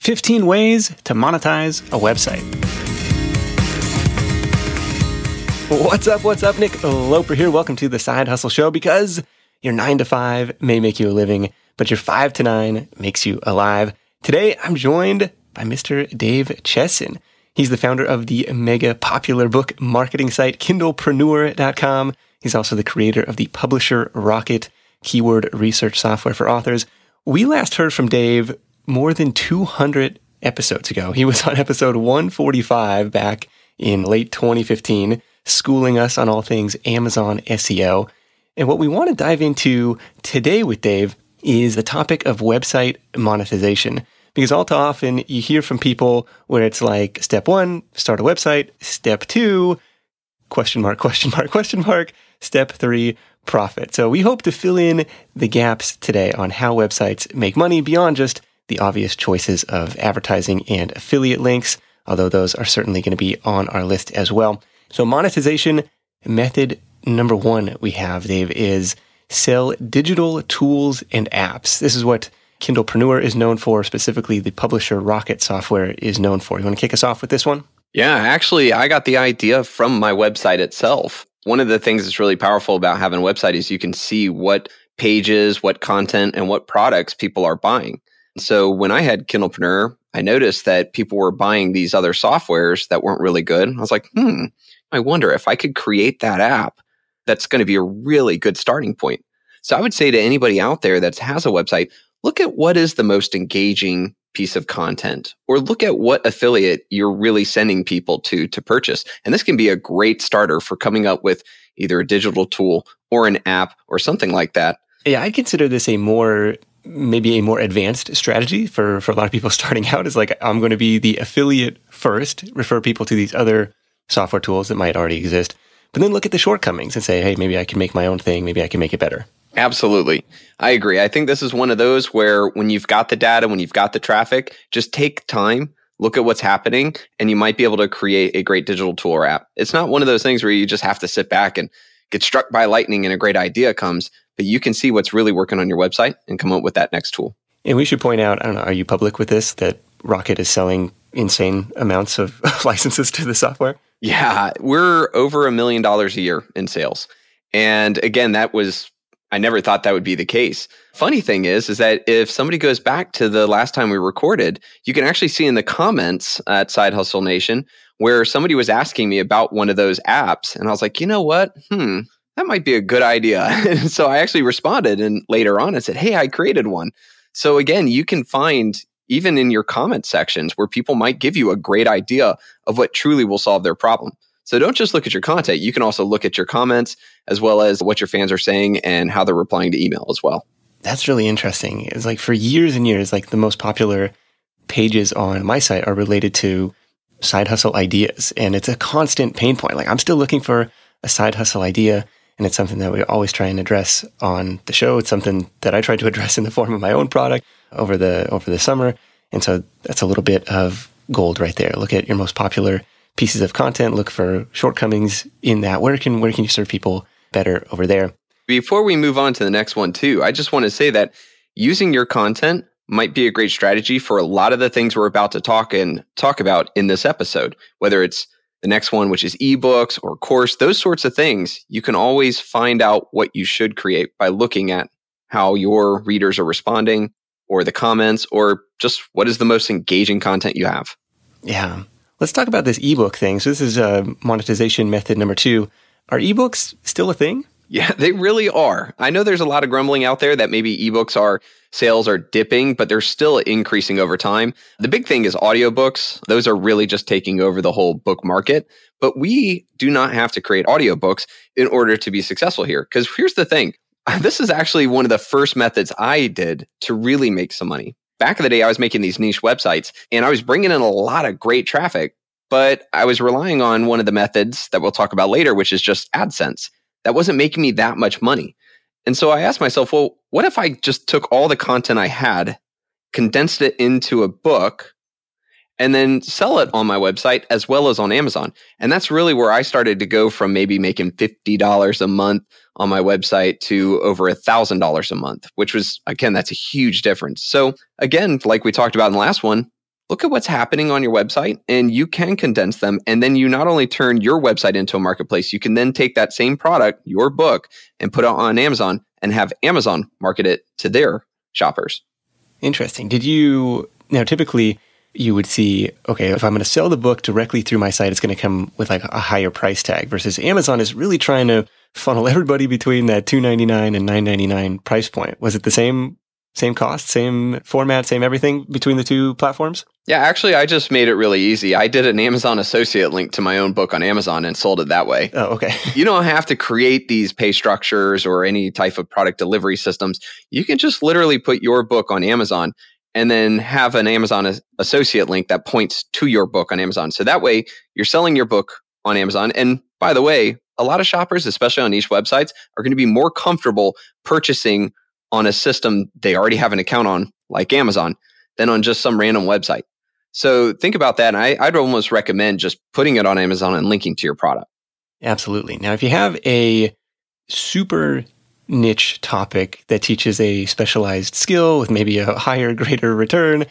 15 Ways to Monetize a Website. What's up? What's up? Nick Loper here. Welcome to the Side Hustle Show because your nine to five may make you a living, but your five to nine makes you alive. Today, I'm joined by Mr. Dave Chesson. He's the founder of the mega popular book marketing site, KindlePreneur.com. He's also the creator of the Publisher Rocket keyword research software for authors. We last heard from Dave more than 200 episodes ago. He was on episode 145 back in late 2015, schooling us on all things Amazon SEO. And what we want to dive into today with Dave is the topic of website monetization. Because all too often you hear from people where it's like step one, start a website, step two, question mark, question mark, question mark, step three, profit. So we hope to fill in the gaps today on how websites make money beyond just the obvious choices of advertising and affiliate links, although those are certainly going to be on our list as well. So, monetization method number one we have, Dave, is sell digital tools and apps. This is what Kindlepreneur is known for, specifically the publisher Rocket software is known for. You want to kick us off with this one? Yeah, actually, I got the idea from my website itself. One of the things that's really powerful about having a website is you can see what pages, what content, and what products people are buying. So when I had Kindlepreneur, I noticed that people were buying these other softwares that weren't really good. I was like, hmm, I wonder if I could create that app that's going to be a really good starting point. So I would say to anybody out there that has a website, look at what is the most engaging piece of content or look at what affiliate you're really sending people to to purchase. And this can be a great starter for coming up with either a digital tool or an app or something like that. Yeah, I consider this a more maybe a more advanced strategy for, for a lot of people starting out is like, I'm going to be the affiliate first, refer people to these other software tools that might already exist, but then look at the shortcomings and say, hey, maybe I can make my own thing. Maybe I can make it better. Absolutely. I agree. I think this is one of those where when you've got the data, when you've got the traffic, just take time, look at what's happening, and you might be able to create a great digital tool or app. It's not one of those things where you just have to sit back and get struck by lightning and a great idea comes but you can see what's really working on your website and come up with that next tool. And we should point out, I don't know, are you public with this that Rocket is selling insane amounts of licenses to the software? Yeah, we're over a million dollars a year in sales. And again, that was I never thought that would be the case. Funny thing is, is that if somebody goes back to the last time we recorded, you can actually see in the comments at Side Hustle Nation where somebody was asking me about one of those apps. And I was like, you know what? Hmm, that might be a good idea. so I actually responded and later on I said, Hey, I created one. So again, you can find even in your comment sections where people might give you a great idea of what truly will solve their problem. So don't just look at your content. You can also look at your comments as well as what your fans are saying and how they're replying to email as well. That's really interesting. It's like for years and years, like the most popular pages on my site are related to side hustle ideas. And it's a constant pain point. Like I'm still looking for a side hustle idea and it's something that we always try and address on the show. It's something that I tried to address in the form of my own product over the over the summer, and so that's a little bit of gold right there. Look at your most popular pieces of content. Look for shortcomings in that. Where can where can you serve people better over there? Before we move on to the next one, too, I just want to say that using your content might be a great strategy for a lot of the things we're about to talk and talk about in this episode, whether it's the next one, which is ebooks or course, those sorts of things, you can always find out what you should create by looking at how your readers are responding or the comments or just what is the most engaging content you have. Yeah. Let's talk about this ebook thing. So this is a uh, monetization method number two. Are ebooks still a thing? Yeah, they really are. I know there's a lot of grumbling out there that maybe ebooks are sales are dipping, but they're still increasing over time. The big thing is audiobooks. Those are really just taking over the whole book market. But we do not have to create audiobooks in order to be successful here. Because here's the thing this is actually one of the first methods I did to really make some money. Back in the day, I was making these niche websites and I was bringing in a lot of great traffic, but I was relying on one of the methods that we'll talk about later, which is just AdSense that wasn't making me that much money. And so I asked myself, well, what if I just took all the content I had, condensed it into a book, and then sell it on my website as well as on Amazon? And that's really where I started to go from maybe making $50 a month on my website to over $1,000 a month, which was, again, that's a huge difference. So, again, like we talked about in the last one, look at what's happening on your website and you can condense them. And then you not only turn your website into a marketplace, you can then take that same product, your book, and put it on Amazon and have Amazon market it to their shoppers. Interesting. Did you now typically you would see, okay, if I'm going to sell the book directly through my site, it's going to come with like a higher price tag versus Amazon is really trying to funnel everybody between that 299 and 999 price point. Was it the same same cost, same format, same everything between the two platforms? Yeah, actually, I just made it really easy. I did an Amazon associate link to my own book on Amazon and sold it that way. Oh, okay. you don't have to create these pay structures or any type of product delivery systems. You can just literally put your book on Amazon and then have an Amazon associate link that points to your book on Amazon. So that way you're selling your book on Amazon. And by the way, a lot of shoppers, especially on niche websites, are going to be more comfortable purchasing on a system they already have an account on, like Amazon, than on just some random website. So think about that. And I, I'd almost recommend just putting it on Amazon and linking to your product. Absolutely. Now, if you have a super niche topic that teaches a specialized skill with maybe a higher, greater return,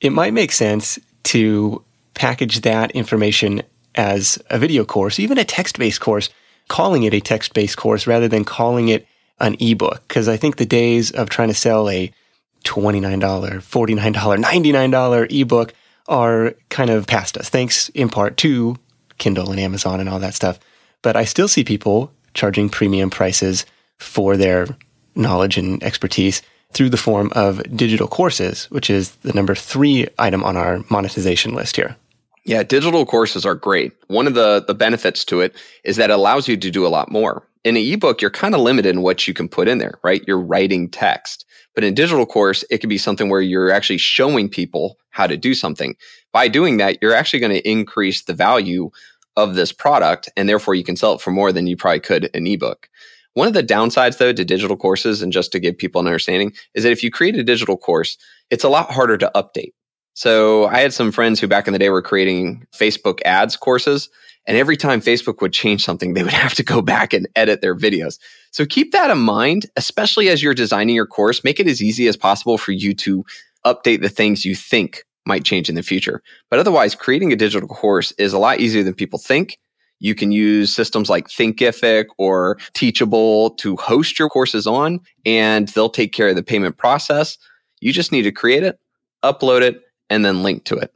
it might make sense to package that information as a video course, even a text based course, calling it a text based course rather than calling it an ebook. Because I think the days of trying to sell a $29, $49, $99 ebook are kind of past us, thanks in part to Kindle and Amazon and all that stuff. But I still see people charging premium prices for their knowledge and expertise through the form of digital courses, which is the number three item on our monetization list here. Yeah, digital courses are great. One of the, the benefits to it is that it allows you to do a lot more. In an ebook, you're kind of limited in what you can put in there, right? You're writing text. But in digital course, it could be something where you're actually showing people how to do something. By doing that, you're actually going to increase the value of this product, and therefore you can sell it for more than you probably could an ebook. One of the downsides, though, to digital courses, and just to give people an understanding, is that if you create a digital course, it's a lot harder to update. So I had some friends who back in the day were creating Facebook ads courses. And every time Facebook would change something, they would have to go back and edit their videos. So keep that in mind, especially as you're designing your course. Make it as easy as possible for you to update the things you think might change in the future. But otherwise, creating a digital course is a lot easier than people think. You can use systems like Thinkific or Teachable to host your courses on, and they'll take care of the payment process. You just need to create it, upload it, and then link to it.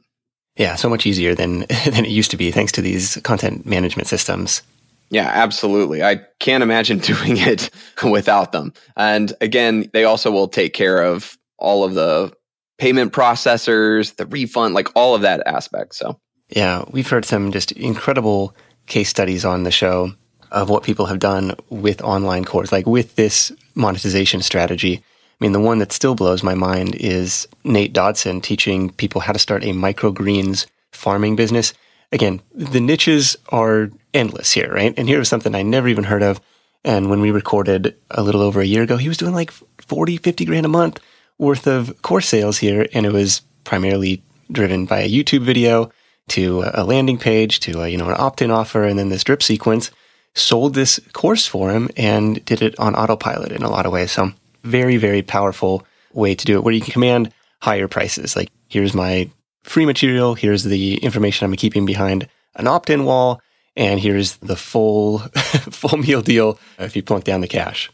Yeah, so much easier than than it used to be thanks to these content management systems. Yeah, absolutely. I can't imagine doing it without them. And again, they also will take care of all of the payment processors, the refund, like all of that aspect. So, yeah, we've heard some just incredible case studies on the show of what people have done with online courses, like with this monetization strategy. I mean, the one that still blows my mind is Nate Dodson teaching people how to start a microgreens farming business. Again, the niches are endless here, right? And here was something I never even heard of. And when we recorded a little over a year ago, he was doing like 40, 50 grand a month worth of course sales here. And it was primarily driven by a YouTube video to a landing page to a, you know an opt-in offer and then this drip sequence sold this course for him and did it on autopilot in a lot of ways so very very powerful way to do it where you can command higher prices like here's my free material here's the information i'm keeping behind an opt-in wall and here's the full full meal deal if you plunk down the cash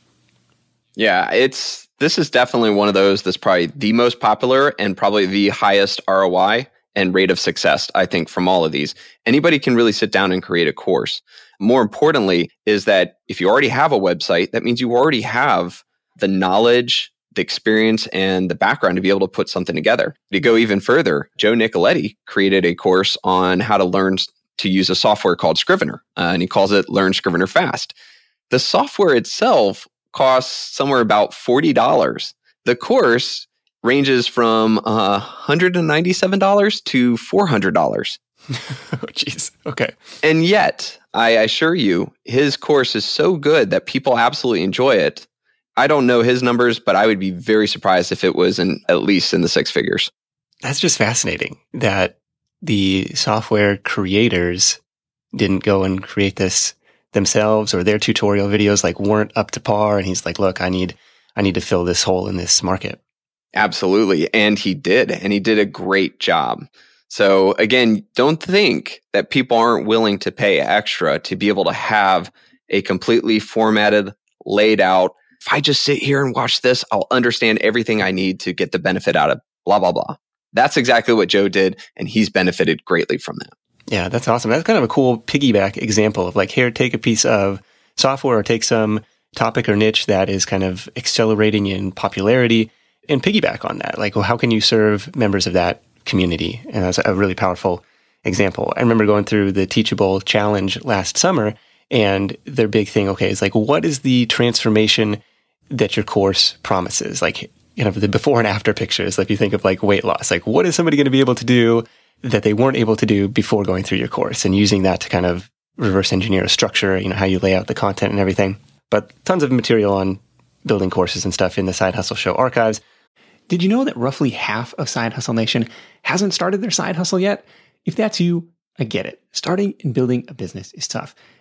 yeah it's this is definitely one of those that's probably the most popular and probably the highest roi and rate of success, I think, from all of these. Anybody can really sit down and create a course. More importantly, is that if you already have a website, that means you already have the knowledge, the experience, and the background to be able to put something together. To go even further, Joe Nicoletti created a course on how to learn to use a software called Scrivener, uh, and he calls it Learn Scrivener Fast. The software itself costs somewhere about $40. The course ranges from uh, $197 to $400. oh, jeez. Okay. And yet, I assure you, his course is so good that people absolutely enjoy it. I don't know his numbers, but I would be very surprised if it was in at least in the six figures. That's just fascinating that the software creators didn't go and create this themselves or their tutorial videos like weren't up to par and he's like, "Look, I need I need to fill this hole in this market." Absolutely. And he did. And he did a great job. So again, don't think that people aren't willing to pay extra to be able to have a completely formatted, laid out. If I just sit here and watch this, I'll understand everything I need to get the benefit out of blah, blah, blah. That's exactly what Joe did. And he's benefited greatly from that. Yeah, that's awesome. That's kind of a cool piggyback example of like, here, take a piece of software or take some topic or niche that is kind of accelerating in popularity and piggyback on that. Like, well, how can you serve members of that community? And that's a really powerful example. I remember going through the Teachable Challenge last summer, and their big thing, okay, is like, what is the transformation that your course promises? Like, you know, the before and after pictures. Like, you think of like weight loss. Like, what is somebody going to be able to do that they weren't able to do before going through your course? And using that to kind of reverse engineer a structure, you know, how you lay out the content and everything. But tons of material on building courses and stuff in the Side Hustle Show archives. Did you know that roughly half of Side Hustle Nation hasn't started their side hustle yet? If that's you, I get it. Starting and building a business is tough.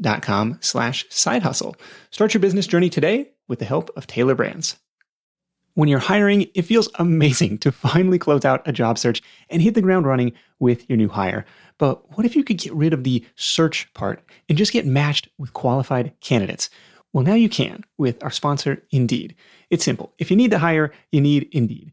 dot com slash side hustle. Start your business journey today with the help of Tailor Brands. When you're hiring, it feels amazing to finally close out a job search and hit the ground running with your new hire. But what if you could get rid of the search part and just get matched with qualified candidates? Well, now you can with our sponsor, Indeed. It's simple. If you need to hire, you need Indeed.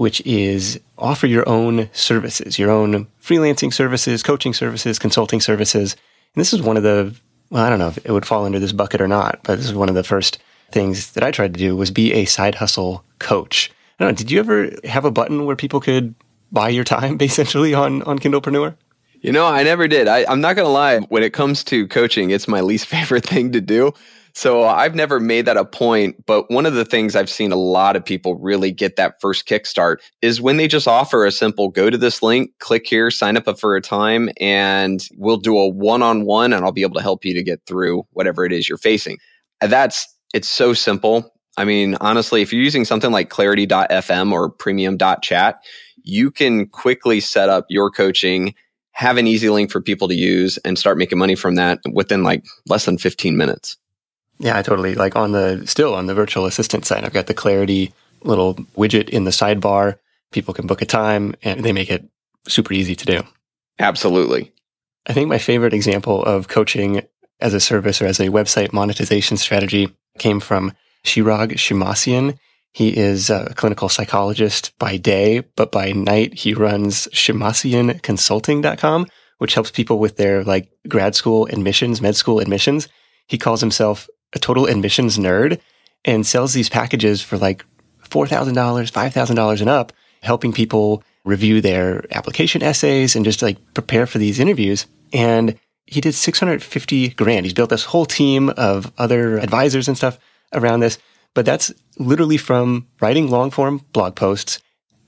which is offer your own services, your own freelancing services, coaching services, consulting services. And this is one of the, well, I don't know if it would fall under this bucket or not, but this is one of the first things that I tried to do was be a side hustle coach. I don't know, did you ever have a button where people could buy your time essentially on, on Kindlepreneur? You know, I never did. I, I'm not going to lie. When it comes to coaching, it's my least favorite thing to do. So I've never made that a point. But one of the things I've seen a lot of people really get that first kickstart is when they just offer a simple go to this link, click here, sign up for a time, and we'll do a one on one and I'll be able to help you to get through whatever it is you're facing. That's it's so simple. I mean, honestly, if you're using something like clarity.fm or premium.chat, you can quickly set up your coaching, have an easy link for people to use, and start making money from that within like less than 15 minutes. Yeah, I totally like on the still on the virtual assistant side. I've got the Clarity little widget in the sidebar. People can book a time and they make it super easy to do. Absolutely. I think my favorite example of coaching as a service or as a website monetization strategy came from Chirag Shemmassian. He is a clinical psychologist by day, but by night he runs shemmassianconsulting.com, which helps people with their like grad school admissions, med school admissions. He calls himself a total admissions nerd and sells these packages for like $4,000, $5,000 and up, helping people review their application essays and just like prepare for these interviews. And he did 650 grand. He's built this whole team of other advisors and stuff around this, but that's literally from writing long form blog posts.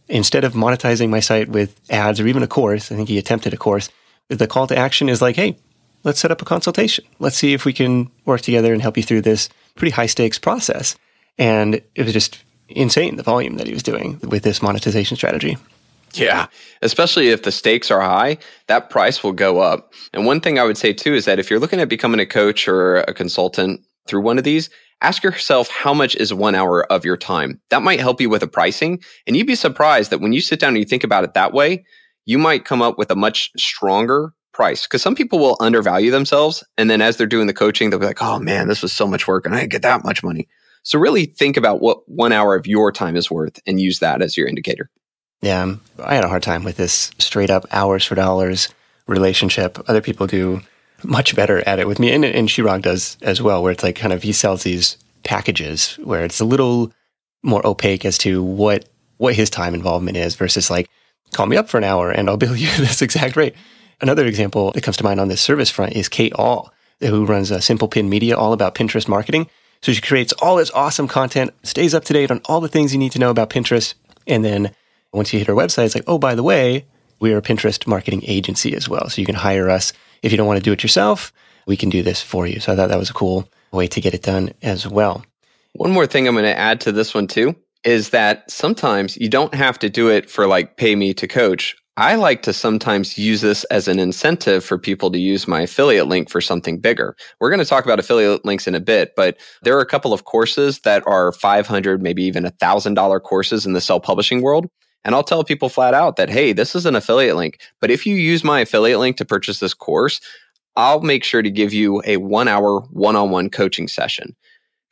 Instead of monetizing my site with ads or even a course, I think he attempted a course. The call to action is like, hey, let's set up a consultation. Let's see if we can work together and help you through this pretty high stakes process. And it was just insane the volume that he was doing with this monetization strategy. Yeah, especially if the stakes are high, that price will go up. And one thing I would say too is that if you're looking at becoming a coach or a consultant through one of these, ask yourself how much is one hour of your time. That might help you with the pricing. And you'd be surprised that when you sit down and you think about it that way, you might come up with a much stronger price because some people will undervalue themselves. And then as they're doing the coaching, they'll be like, oh man, this was so much work and I didn't get that much money. So really think about what one hour of your time is worth and use that as your indicator. Yeah, um, I had a hard time with this straight up hours for dollars relationship. Other people do much better at it with me. And, and Chirag does as well, where it's like kind of he sells these packages where it's a little more opaque as to what what his time involvement is versus like call me up for an hour and I'll bill you this exact rate. Another example that comes to mind on this service front is Kate Ahl, who runs a Simple Pin Media, all about Pinterest marketing. So she creates all this awesome content, stays up to date on all the things you need to know about Pinterest. And then once you hit our website, it's like, oh, by the way, we are a Pinterest marketing agency as well. So you can hire us if you don't want to do it yourself. We can do this for you. So I thought that was a cool way to get it done as well. One more thing I'm going to add to this one too is that sometimes you don't have to do it for like pay me to coach. I like to sometimes use this as an incentive for people to use my affiliate link for something bigger. We're going to talk about affiliate links in a bit, but there are a couple of courses that are 500, maybe even $1,000 courses in the self publishing world. And I'll tell people flat out that, hey, this is an affiliate link. But if you use my affiliate link to purchase this course, I'll make sure to give you a one hour one on one coaching session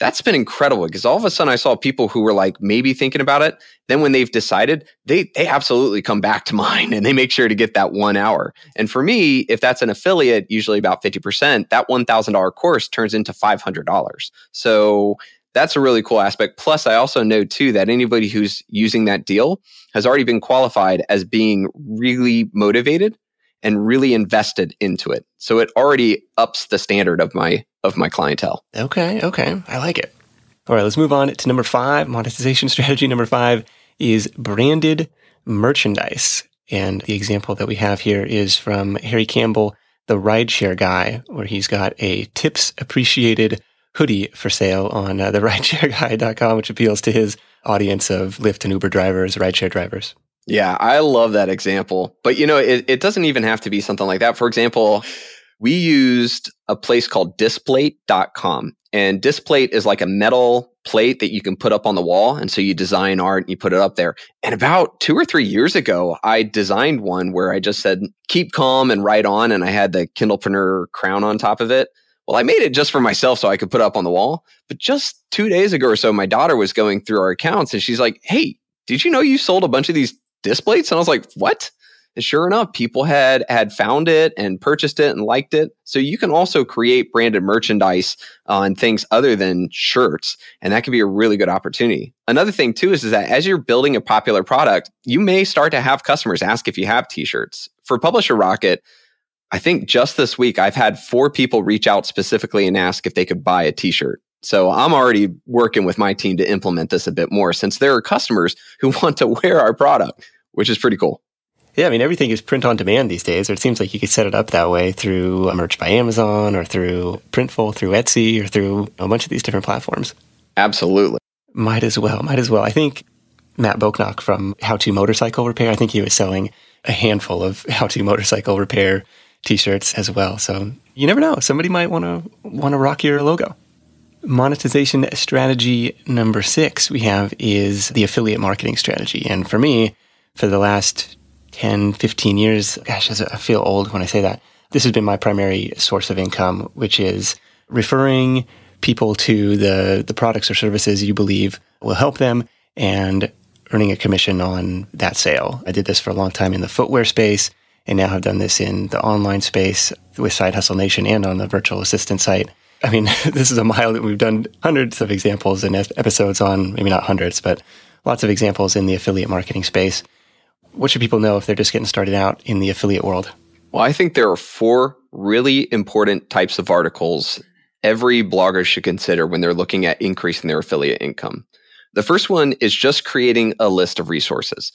that's been incredible because all of a sudden I saw people who were like maybe thinking about it. Then when they've decided, they they absolutely come back to mine and they make sure to get that one hour. And for me, if that's an affiliate, usually about 50%, that $1,000 course turns into $500. So that's a really cool aspect. Plus, I also know too that anybody who's using that deal has already been qualified as being really motivated and really invested into it. So it already ups the standard of my of my clientele. Okay, okay. I like it. All right, let's move on to number 5. Monetization strategy number 5 is branded merchandise. And the example that we have here is from Harry Campbell, the rideshare guy, where he's got a tips appreciated hoodie for sale on uh, the rideshareguy.com, which appeals to his audience of Lyft and Uber drivers, rideshare drivers. Yeah, I love that example. But you know, it, it doesn't even have to be something like that. For example, we used a place called displate.com. And displate is like a metal plate that you can put up on the wall. And so you design art and you put it up there. And about two or three years ago, I designed one where I just said, keep calm and write on. And I had the Kindlepreneur crown on top of it. Well, I made it just for myself so I could put up on the wall. But just two days ago or so, my daughter was going through our accounts and she's like, Hey, did you know you sold a bunch of these displates? And I was like, what? And sure enough, people had had found it and purchased it and liked it. So you can also create branded merchandise uh, on things other than shirts, and that can be a really good opportunity. Another thing too is, is that as you're building a popular product, you may start to have customers ask if you have t-shirts. For Publisher Rocket, I think just this week I've had four people reach out specifically and ask if they could buy a t-shirt. So I'm already working with my team to implement this a bit more since there are customers who want to wear our product, which is pretty cool. Yeah, I mean, everything is print on demand these days, or it seems like you could set it up that way through a Merch by Amazon or through Printful, through Etsy, or through a bunch of these different platforms. Absolutely. Might as well. Might as well. I think Matt Boknock from How to Motorcycle Repair, I think he was selling a handful of How to Motorcycle Repair t-shirts as well. So you never know. Somebody might want to want to rock your logo. Monetization strategy number six we have is the affiliate marketing strategy. And for me, for the last 10, 15 years, gosh, I feel old when I say that. This has been my primary source of income, which is referring people to the, the products or services you believe will help them and earning a commission on that sale. I did this for a long time in the footwear space and now have done this in the online space with Side Hustle Nation and on the virtual assistant site. I mean, this is a mile that we've done hundreds of examples and episodes on, maybe not hundreds, but lots of examples in the affiliate marketing space. What should people know if they're just getting started out in the affiliate world? Well, I think there are four really important types of articles every blogger should consider when they're looking at increasing their affiliate income. The first one is just creating a list of resources.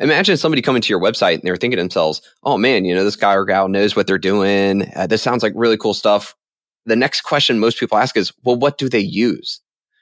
Imagine somebody coming to your website and they're thinking to themselves, oh man, you know, this guy or gal knows what they're doing. Uh, this sounds like really cool stuff. The next question most people ask is, well, what do they use?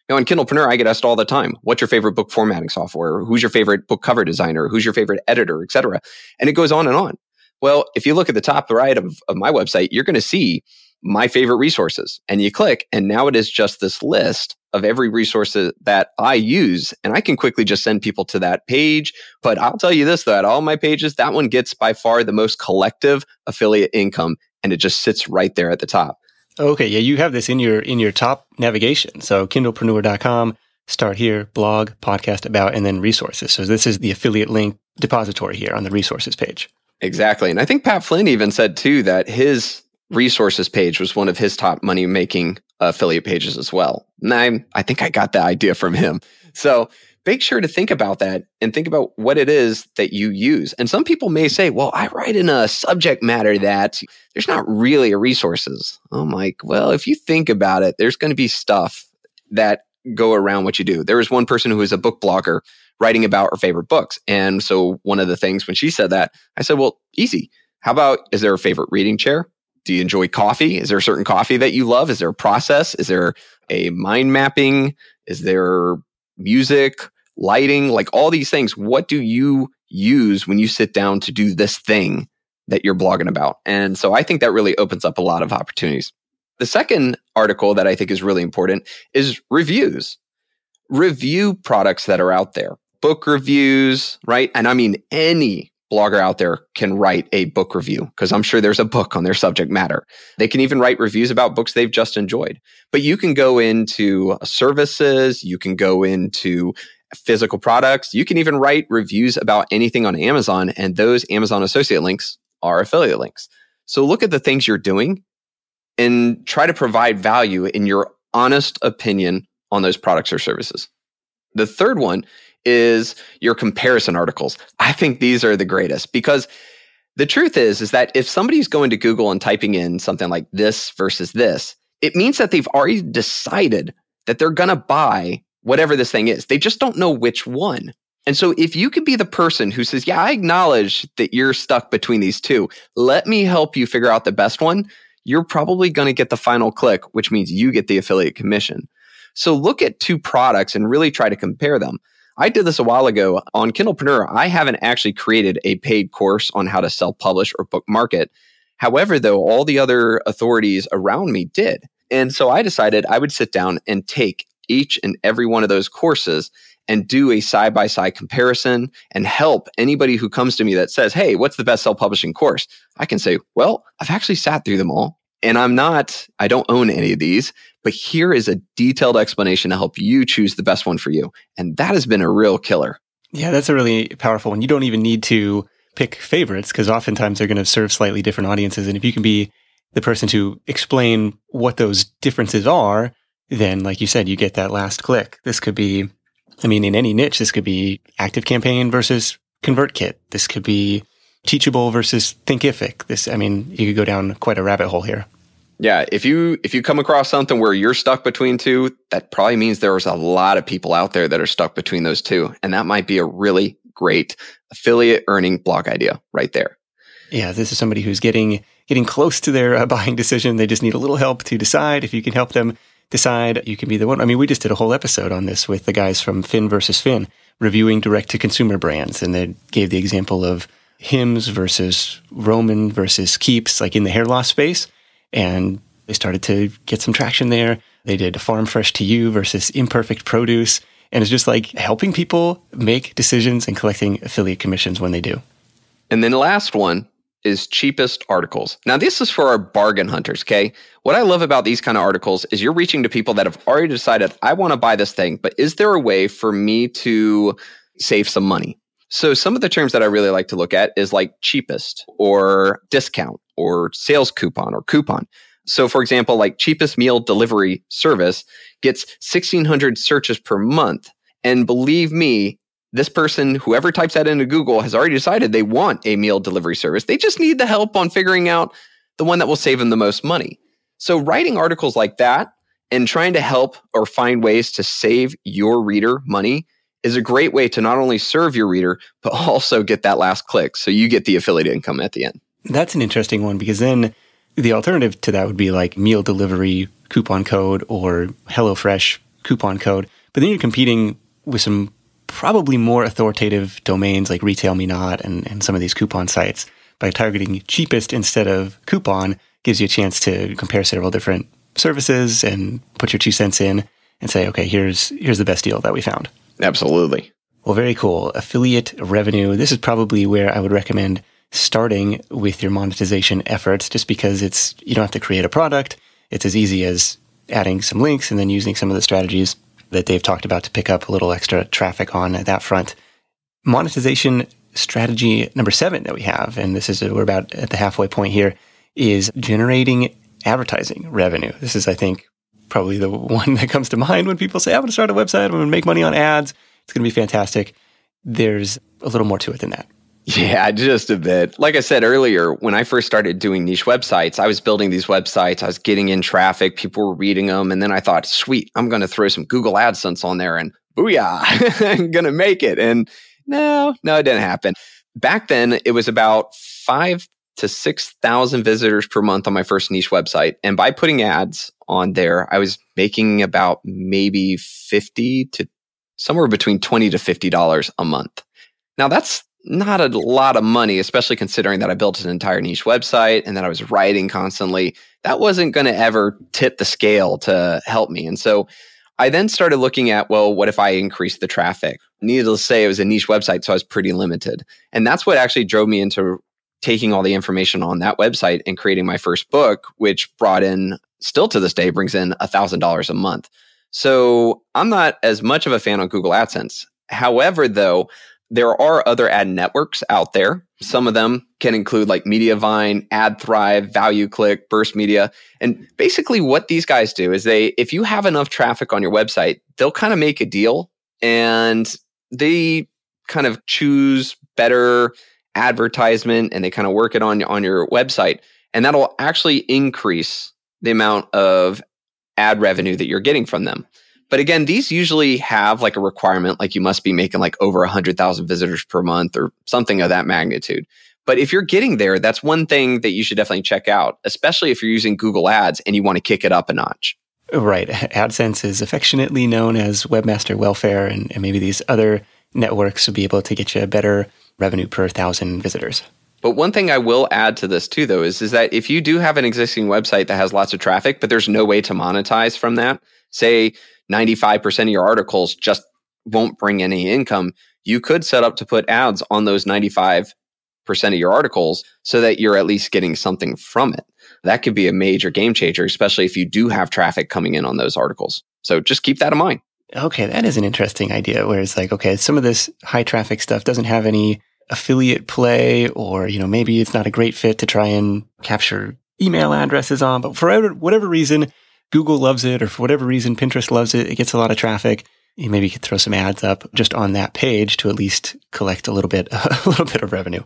Know, on Kindlepreneur, I get asked all the time, what's your favorite book formatting software? Who's your favorite book cover designer? Who's your favorite editor, etc. And it goes on and on. Well, if you look at the top right of, of my website, you're going to see my favorite resources. And you click, and now it is just this list of every resource that I use. And I can quickly just send people to that page. But I'll tell you this though, at all my pages, that one gets by far the most collective affiliate income. And it just sits right there at the top. Okay. Yeah. You have this in your, in your top navigation. So kindlepreneur.com, start here, blog, podcast about, and then resources. So this is the affiliate link depository here on the resources page. Exactly. And I think Pat Flynn even said too that his resources page was one of his top money making uh, affiliate pages as well. And I, I think I got that idea from him. So make sure to think about that and think about what it is that you use. And some people may say, well, I write in a subject matter that there's not really a resources. I'm like, well, if you think about it, there's going to be stuff that go around what you do. There was one person who was a book blogger writing about her favorite books. And so one of the things when she said that, I said, well, easy. How about is there a favorite reading chair? do you enjoy coffee? Is there a certain coffee that you love? Is there a process? Is there a mind mapping? Is there music, lighting, like all these things? What do you use when you sit down to do this thing that you're blogging about? And so I think that really opens up a lot of opportunities. The second article that I think is really important is reviews. Review products that are out there, book reviews, right? And I mean any blogger out there can write a book review because I'm sure there's a book on their subject matter. They can even write reviews about books they've just enjoyed. But you can go into services, you can go into physical products, you can even write reviews about anything on Amazon, and those Amazon associate links are affiliate links. So look at the things you're doing and try to provide value in your honest opinion on those products or services. The third one is your comparison articles. I think these are the greatest because the truth is is that if somebody's going to Google and typing in something like this versus this, it means that they've already decided that they're going to buy whatever this thing is. They just don't know which one. And so if you could be the person who says, "Yeah, I acknowledge that you're stuck between these two. Let me help you figure out the best one." You're probably going to get the final click, which means you get the affiliate commission. So look at two products and really try to compare them. I did this a while ago on Kindlepreneur. I haven't actually created a paid course on how to self publish or book market. However, though, all the other authorities around me did. And so I decided I would sit down and take each and every one of those courses and do a side by side comparison and help anybody who comes to me that says, Hey, what's the best self publishing course? I can say, Well, I've actually sat through them all. And I'm not, I don't own any of these, but here is a detailed explanation to help you choose the best one for you. And that has been a real killer. Yeah, that's a really powerful one. You don't even need to pick favorites because oftentimes they're going to serve slightly different audiences. And if you can be the person to explain what those differences are, then like you said, you get that last click. This could be, I mean, in any niche, this could be active campaign versus ConvertKit. This could be teachable versus thinkific. This, I mean, you could go down quite a rabbit hole here. Yeah, if you if you come across something where you're stuck between two, that probably means there's a lot of people out there that are stuck between those two, and that might be a really great affiliate earning blog idea right there. Yeah, this is somebody who's getting getting close to their uh, buying decision. They just need a little help to decide. If you can help them decide, you can be the one. I mean, we just did a whole episode on this with the guys from Finn versus Finn reviewing direct to consumer brands, and they gave the example of Hims versus Roman versus Keeps, like in the hair loss space and they started to get some traction there. They did farm fresh to you versus imperfect produce. And it's just like helping people make decisions and collecting affiliate commissions when they do. And then the last one is cheapest articles. Now, this is for our bargain hunters, okay? What I love about these kind of articles is you're reaching to people that have already decided, I want to buy this thing, but is there a way for me to save some money? So, some of the terms that I really like to look at is like cheapest or discount or sales coupon or coupon. So, for example, like cheapest meal delivery service gets 1600 searches per month. And believe me, this person, whoever types that into Google, has already decided they want a meal delivery service. They just need the help on figuring out the one that will save them the most money. So writing articles like that and trying to help or find ways to save your reader money is a great way to not only serve your reader, but also get that last click. So you get the affiliate income at the end. That's an interesting one because then the alternative to that would be like meal delivery coupon code or HelloFresh coupon code. But then you're competing with some probably more authoritative domains like RetailMeNot and, and some of these coupon sites. By targeting cheapest instead of coupon gives you a chance to compare several different services and put your two cents in and say, okay, here's here's the best deal that we found. Absolutely. Well, very cool. Affiliate revenue. This is probably where I would recommend starting with your monetization efforts just because it's you don't have to create a product. It's as easy as adding some links and then using some of the strategies that they've talked about to pick up a little extra traffic on that front. Monetization strategy number seven that we have, and this is we're about at the halfway point here, is generating advertising revenue. This is, I think, probably the one that comes to mind when people say, I'm going to start a website, I'm going to make money on ads. It's going to be fantastic. There's a little more to it than that. Yeah, just a bit. Like I said earlier, when I first started doing niche websites, I was building these websites, I was getting in traffic, people were reading them. And then I thought, sweet, I'm going to throw some Google AdSense on there and booyah, I'm going to make it. And no, no, it didn't happen. Back then, it was about five to 6,000 visitors per month on my first niche website. And by putting ads on there, I was making about maybe 50 to somewhere between 20 to $50 a month. Now that's not a lot of money, especially considering that I built an entire niche website and that I was writing constantly. That wasn't going to ever tip the scale to help me. And so I then started looking at, well, what if I increase the traffic? Needless to say, it was a niche website, so I was pretty limited. And that's what actually drove me into taking all the information on that website and creating my first book, which brought in, still to this day, brings in $1,000 a month. So I'm not as much of a fan on Google AdSense. However, though, there are other ad networks out there. Some of them can include like Mediavine, AdThrive, ValueClick, Burst Media. And basically what these guys do is they, if you have enough traffic on your website, they'll kind of make a deal and they kind of choose better advertisement and they kind of work it on, on your website. And that'll actually increase the amount of ad revenue that you're getting from them. But again, these usually have like a requirement, like you must be making like over 100,000 visitors per month or something of that magnitude. But if you're getting there, that's one thing that you should definitely check out, especially if you're using Google Ads and you want to kick it up a notch. Right. AdSense is affectionately known as Webmaster Welfare, and, and maybe these other networks will be able to get you a better revenue per thousand visitors. But one thing I will add to this too, though, is, is that if you do have an existing website that has lots of traffic, but there's no way to monetize from that, say 95% of your articles just won't bring any income, you could set up to put ads on those 95% of your articles so that you're at least getting something from it. That could be a major game changer, especially if you do have traffic coming in on those articles. So just keep that in mind. Okay, that is an interesting idea where it's like, okay, some of this high traffic stuff doesn't have any affiliate play, or, you know, maybe it's not a great fit to try and capture email addresses on, but for whatever reason, Google loves it, or for whatever reason, Pinterest loves it. It gets a lot of traffic. You maybe could throw some ads up just on that page to at least collect a little bit, a little bit of revenue.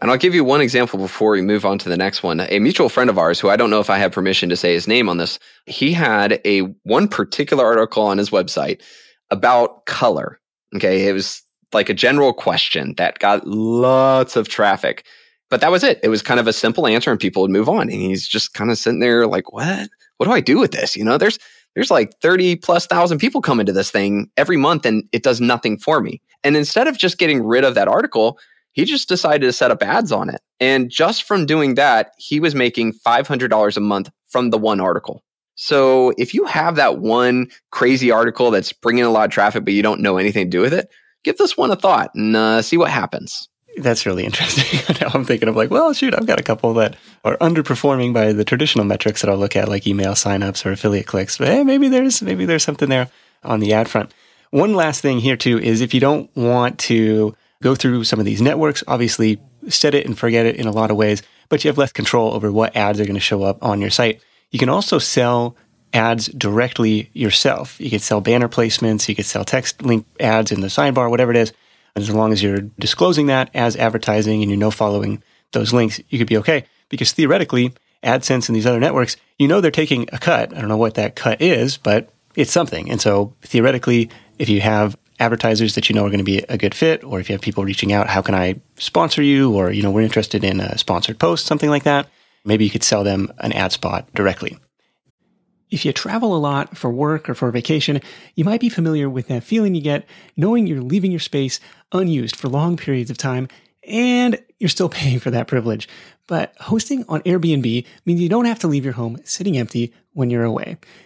And I'll give you one example before we move on to the next one. A mutual friend of ours, who I don't know if I have permission to say his name on this, he had a one particular article on his website about color. Okay. It was like a general question that got lots of traffic. But that was it. It was kind of a simple answer and people would move on. And he's just kind of sitting there like, what? what do I do with this? You know, there's there's like 30 plus thousand people come into this thing every month and it does nothing for me. And instead of just getting rid of that article, he just decided to set up ads on it. And just from doing that, he was making $500 a month from the one article. So if you have that one crazy article that's bringing a lot of traffic, but you don't know anything to do with it, give this one a thought and uh, see what happens. That's really interesting. now I'm thinking of like, well, shoot, I've got a couple that are underperforming by the traditional metrics that I'll look at, like email signups or affiliate clicks. But hey, maybe there's maybe there's something there on the ad front. One last thing here too is if you don't want to go through some of these networks, obviously set it and forget it in a lot of ways, but you have less control over what ads are going to show up on your site. You can also sell ads directly yourself. You could sell banner placements, you could sell text link ads in the sidebar, whatever it is as long as you're disclosing that as advertising and you know following those links, you could be okay. Because theoretically, AdSense and these other networks, you know they're taking a cut. I don't know what that cut is, but it's something. And so theoretically, if you have advertisers that you know are going to be a good fit, or if you have people reaching out, how can I sponsor you? Or, you know, we're interested in a sponsored post, something like that. Maybe you could sell them an ad spot directly. If you travel a lot for work or for vacation, you might be familiar with that feeling you get knowing you're leaving your space unused for long periods of time and you're still paying for that privilege. But hosting on Airbnb means you don't have to leave your home sitting empty when you're away.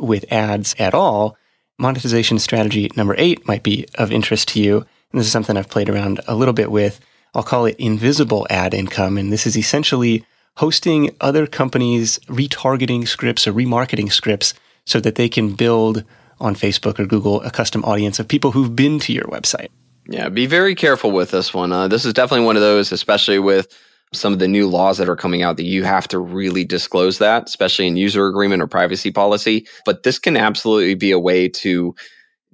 with ads at all, monetization strategy number eight might be of interest to you. And this is something I've played around a little bit with. I'll call it invisible ad income. And this is essentially hosting other companies' retargeting scripts or remarketing scripts so that they can build on Facebook or Google a custom audience of people who've been to your website. Yeah, be very careful with this one. Uh, this is definitely one of those, especially with some of the new laws that are coming out that you have to really disclose that, especially in user agreement or privacy policy. But this can absolutely be a way to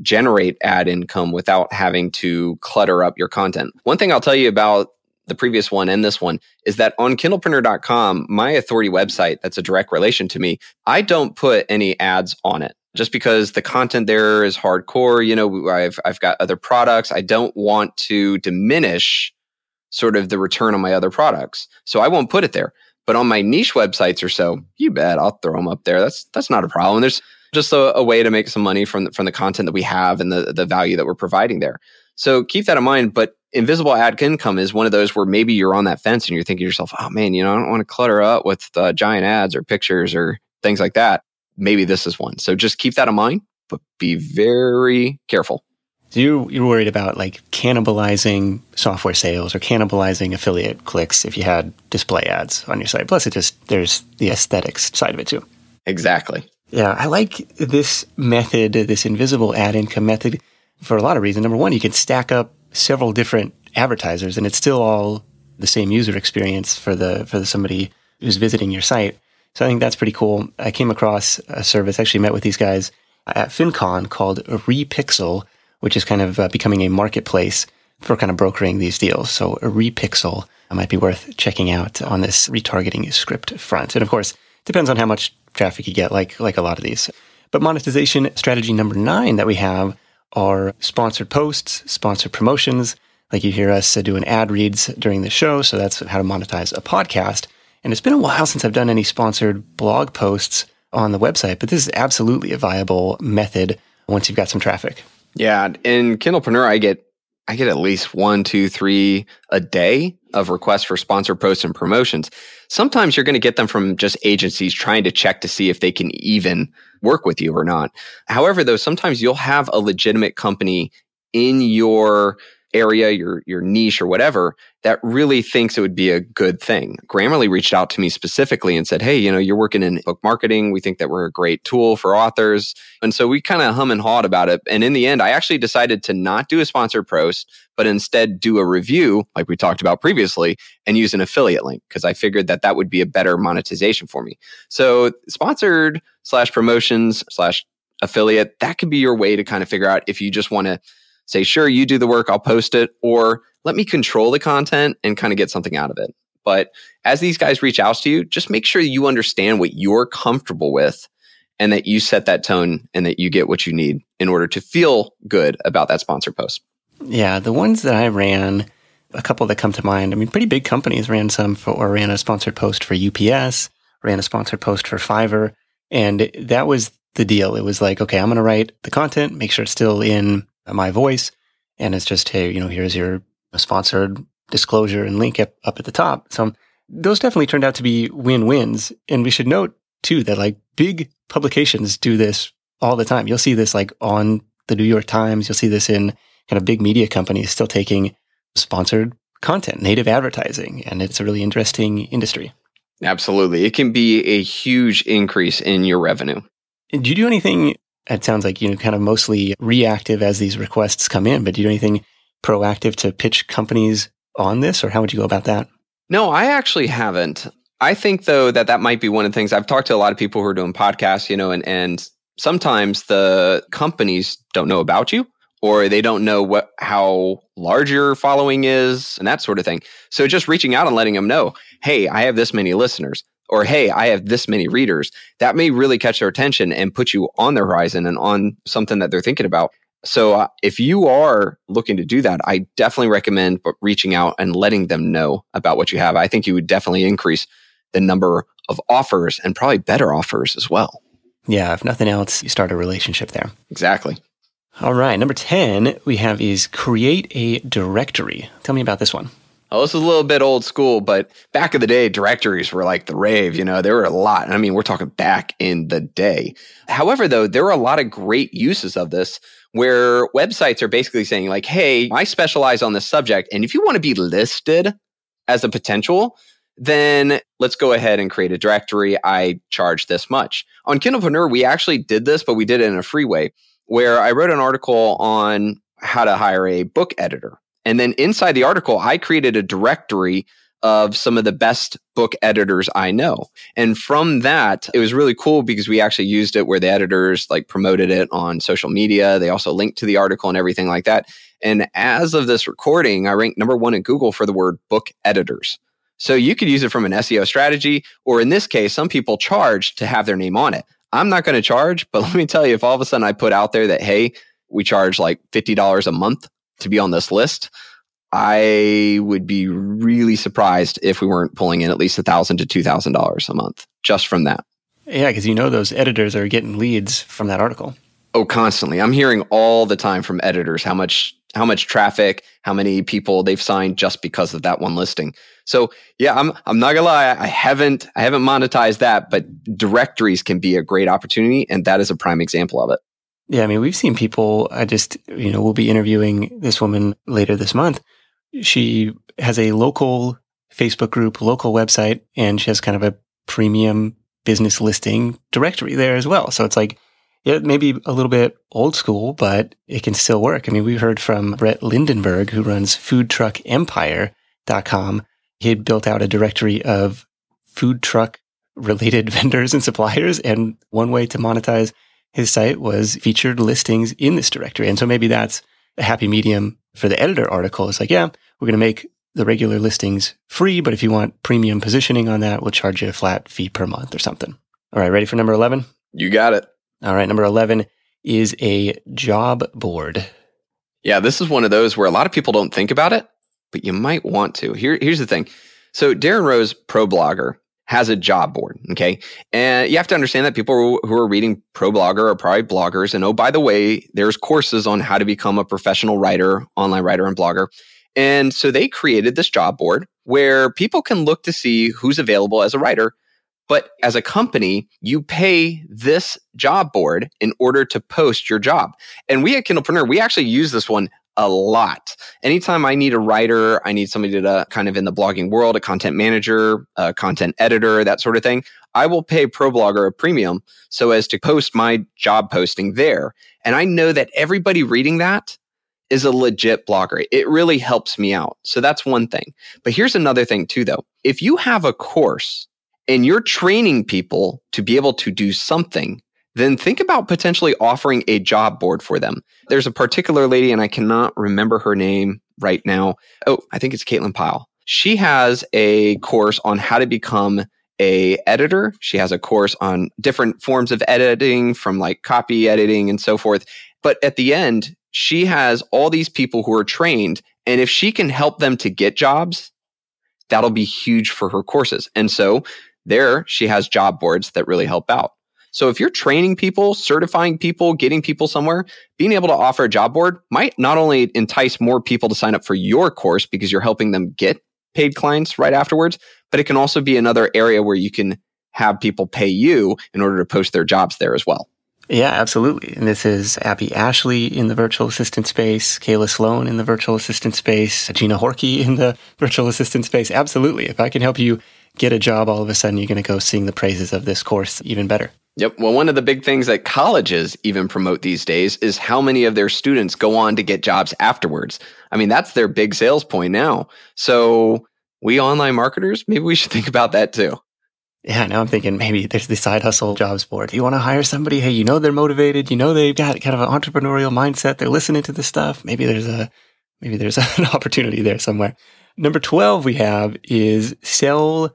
generate ad income without having to clutter up your content. One thing I'll tell you about the previous one and this one is that on kindlepreneur.com, my authority website that's a direct relation to me, I don't put any ads on it just because the content there is hardcore. You know, I've, I've got other products. I don't want to diminish sort of the return on my other products. So I won't put it there. But on my niche websites or so, you bet I'll throw them up there. That's that's not a problem. There's just a, a way to make some money from the, from the content that we have and the the value that we're providing there. So keep that in mind. But invisible ad income is one of those where maybe you're on that fence and you're thinking to yourself, oh man, you know, I don't want to clutter up with uh, giant ads or pictures or things like that. Maybe this is one. So just keep that in mind, but be very careful. So you you're worried about like cannibalizing software sales or cannibalizing affiliate clicks if you had display ads on your site. Plus, it just there's the aesthetics side of it too. Exactly. Yeah, I like this method, this invisible ad income method, for a lot of reasons. Number one, you can stack up several different advertisers, and it's still all the same user experience for the for the, somebody who's visiting your site. So I think that's pretty cool. I came across a service, actually met with these guys at FinCon called Repixel which is kind of uh, becoming a marketplace for kind of brokering these deals. So a repixel might be worth checking out on this retargeting script front. And of course, depends on how much traffic you get, like like a lot of these. But monetization strategy number nine that we have are sponsored posts, sponsored promotions. Like you hear us uh, doing ad reads during the show. So that's how to monetize a podcast. And it's been a while since I've done any sponsored blog posts on the website, but this is absolutely a viable method once you've got some traffic. Yeah, in Kindlepreneur, I get I get at least one, two, three a day of requests for sponsor posts and promotions. Sometimes you're going to get them from just agencies trying to check to see if they can even work with you or not. However, though, sometimes you'll have a legitimate company in your area, your your niche or whatever that really thinks it would be a good thing. Grammarly reached out to me specifically and said, "Hey, you know, you're working in book marketing. We think that we're a great tool for authors." And so we kind of hum and hawed about it. And in the end, I actually decided to not do a sponsored post, but instead do a review, like we talked about previously, and use an affiliate link because I figured that that would be a better monetization for me. So sponsored slash promotions slash affiliate, that could be your way to kind of figure out if you just want to say, sure, you do the work, I'll post it, or let me control the content and kind of get something out of it. But as these guys reach out to you, just make sure you understand what you're comfortable with and that you set that tone and that you get what you need in order to feel good about that sponsor post. Yeah, the ones that I ran, a couple that come to mind, I mean, pretty big companies ran some for, or ran a sponsored post for UPS, ran a sponsored post for Fiverr. And that was the deal. It was like, okay, I'm going to write the content, make sure it's still in my voice. And it's just, hey, you know, here's your sponsored disclosure and link up, up at the top. So those definitely turned out to be win-wins. And we should note too that like big publications do this all the time. You'll see this like on the New York Times. You'll see this in kind of big media companies still taking sponsored content, native advertising. And it's a really interesting industry. Absolutely. It can be a huge increase in your revenue. Do you do anything? It sounds like, you know, kind of mostly reactive as these requests come in, but do you do anything proactive to pitch companies on this or how would you go about that? No, I actually haven't. I think though that that might be one of the things I've talked to a lot of people who are doing podcasts, you know, and and sometimes the companies don't know about you or they don't know what how large your following is and that sort of thing. So just reaching out and letting them know, "Hey, I have this many listeners." Or, hey, I have this many readers. That may really catch their attention and put you on their horizon and on something that they're thinking about. So uh, if you are looking to do that, I definitely recommend reaching out and letting them know about what you have. I think you would definitely increase the number of offers and probably better offers as well. Yeah, if nothing else, you start a relationship there. Exactly. All right, number 10 we have is create a directory. Tell me about this one. Oh, this is a little bit old school, but back in the day, directories were like the rave. You know, there were a lot. I mean, we're talking back in the day. However, though, there are a lot of great uses of this where websites are basically saying, like, hey, I specialize on this subject. And if you want to be listed as a potential, then let's go ahead and create a directory. I charge this much. On Kindlepreneur, we actually did this, but we did it in a free way where I wrote an article on how to hire a book editor. And then inside the article, I created a directory of some of the best book editors I know. And from that, it was really cool because we actually used it where the editors like promoted it on social media. They also linked to the article and everything like that. And as of this recording, I ranked number one in Google for the word book editors. So you could use it from an SEO strategy, or in this case, some people charge to have their name on it. I'm not going to charge, but let me tell you, if all of a sudden I put out there that, hey, we charge like $50 a month to be on this list, I would be really surprised if we weren't pulling in at least a thousand to two thousand dollars a month just from that. Yeah, because you know those editors are getting leads from that article. Oh, constantly. I'm hearing all the time from editors how much how much traffic, how many people they've signed just because of that one listing. So yeah, I'm I'm not gonna lie, I haven't I haven't monetized that, but directories can be a great opportunity, and that is a prime example of it. Yeah, I mean, we've seen people. I just you know we'll be interviewing this woman later this month she has a local Facebook group, local website, and she has kind of a premium business listing directory there as well. So it's like, it may be a little bit old school, but it can still work. I mean, we heard from Brett Lindenberg, who runs foodtruckempire.com. He had built out a directory of food truck related vendors and suppliers. And one way to monetize his site was featured listings in this directory. And so maybe that's a happy medium for the editor article. It's like, yeah, we're going to make the regular listings free, but if you want premium positioning on that, we'll charge you a flat fee per month or something. All right, ready for number 11? You got it. All right, number 11 is a job board. Yeah, this is one of those where a lot of people don't think about it, but you might want to. Here, here's the thing. So Darren Rowse, pro blogger, has a job board. Okay. And you have to understand that people who are reading ProBlogger are probably bloggers. And oh, by the way, there's courses on how to become a professional writer, online writer, and blogger. And so they created this job board where people can look to see who's available as a writer. But as a company, you pay this job board in order to post your job. And we at Kindlepreneur, we actually use this one a lot. Anytime I need a writer, I need somebody to kind of in the blogging world, a content manager, a content editor, that sort of thing, I will pay ProBlogger a premium so as to post my job posting there. And I know that everybody reading that is a legit blogger. It really helps me out. So that's one thing. But here's another thing too, though. If you have a course and you're training people to be able to do something, then think about potentially offering a job board for them. There's a particular lady, and I cannot remember her name right now. Oh, I think it's Caitlin Pyle. She has a course on how to become a editor. She has a course on different forms of editing from like copy editing and so forth. But at the end, she has all these people who are trained. And if she can help them to get jobs, that'll be huge for her courses. And so there she has job boards that really help out. So if you're training people, certifying people, getting people somewhere, being able to offer a job board might not only entice more people to sign up for your course because you're helping them get paid clients right afterwards, but it can also be another area where you can have people pay you in order to post their jobs there as well. Yeah, absolutely. And this is Abby Ashley in the virtual assistant space, Kayla Sloan in the virtual assistant space, Gina Horkey in the virtual assistant space. Absolutely. If I can help you get a job, all of a sudden you're going to go sing the praises of this course even better. Yep. Well, one of the big things that colleges even promote these days is how many of their students go on to get jobs afterwards. I mean, that's their big sales point now. So, we online marketers, maybe we should think about that too. Yeah, now I'm thinking maybe there's the side hustle jobs board. You want to hire somebody? Hey, you know they're motivated. You know they've got kind of an entrepreneurial mindset. They're listening to this stuff. Maybe there's a maybe there's an opportunity there somewhere. Number 12 we have is sell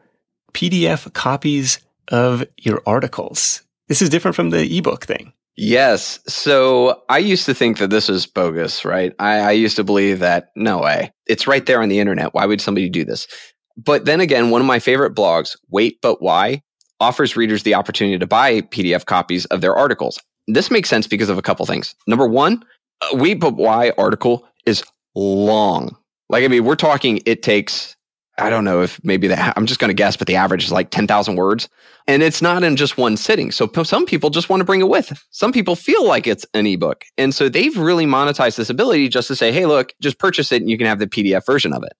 PDF copies of your articles. This is different from the ebook thing. Yes. So I used to think that this was bogus, right? I, I, used to believe that no way. It's right there on the internet. Why would somebody do this? But then again, one of my favorite blogs, Wait But Why, offers readers the opportunity to buy PDF copies of their articles. This makes sense because of a couple things. Number one, a Wait But Why article is long. Like, I mean, we're talking, it takes I don't know if maybe the, I'm just going to guess, but the average is like 10,000 words. And it's not in just one sitting. So some people just want to bring it with. Some people feel like it's an ebook. And so they've really monetized this ability just to say, hey, look, just purchase it and you can have the PDF version of it.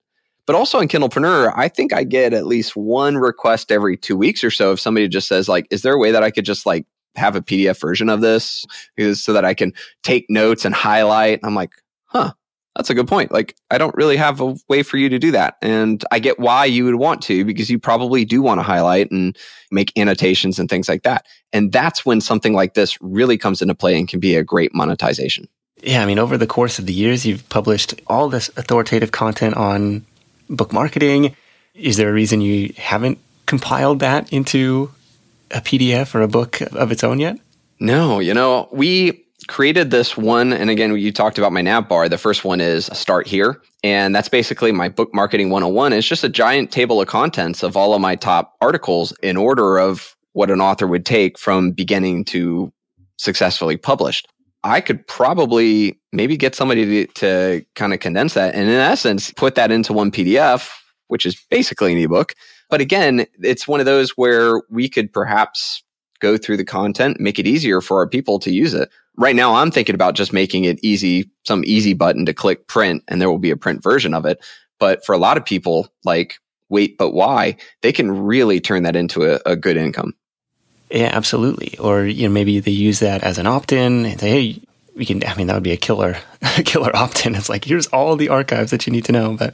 But also in Kindlepreneur, I think I get at least one request every two weeks or so if somebody just says, like, is there a way that I could just like have a PDF version of this so that I can take notes and highlight? I'm like, huh, that's a good point. Like, I don't really have a way for you to do that. And I get why you would want to, because you probably do want to highlight and make annotations and things like that. And that's when something like this really comes into play and can be a great monetization. Yeah. I mean, over the course of the years, you've published all this authoritative content on book marketing. Is there a reason you haven't compiled that into a PDF or a book of its own yet? No, you know, we created this one. And again, you talked about my nav bar. The first one is start here. And that's basically my book marketing 101. It's just a giant table of contents of all of my top articles in order of what an author would take from beginning to successfully published. I could probably maybe get somebody to, to kind of condense that and in essence put that into one PDF, which is basically an ebook. But again, it's one of those where we could perhaps go through the content, make it easier for our people to use it right now I'm thinking about just making it easy, some easy button to click print and there will be a print version of it. But for a lot of people, like wait, but why? They can really turn that into a, a good income. Yeah, absolutely. Or you know, maybe they use that as an opt-in and say, hey, we can. I mean, that would be a killer, killer opt-in. It's like here's all the archives that you need to know, but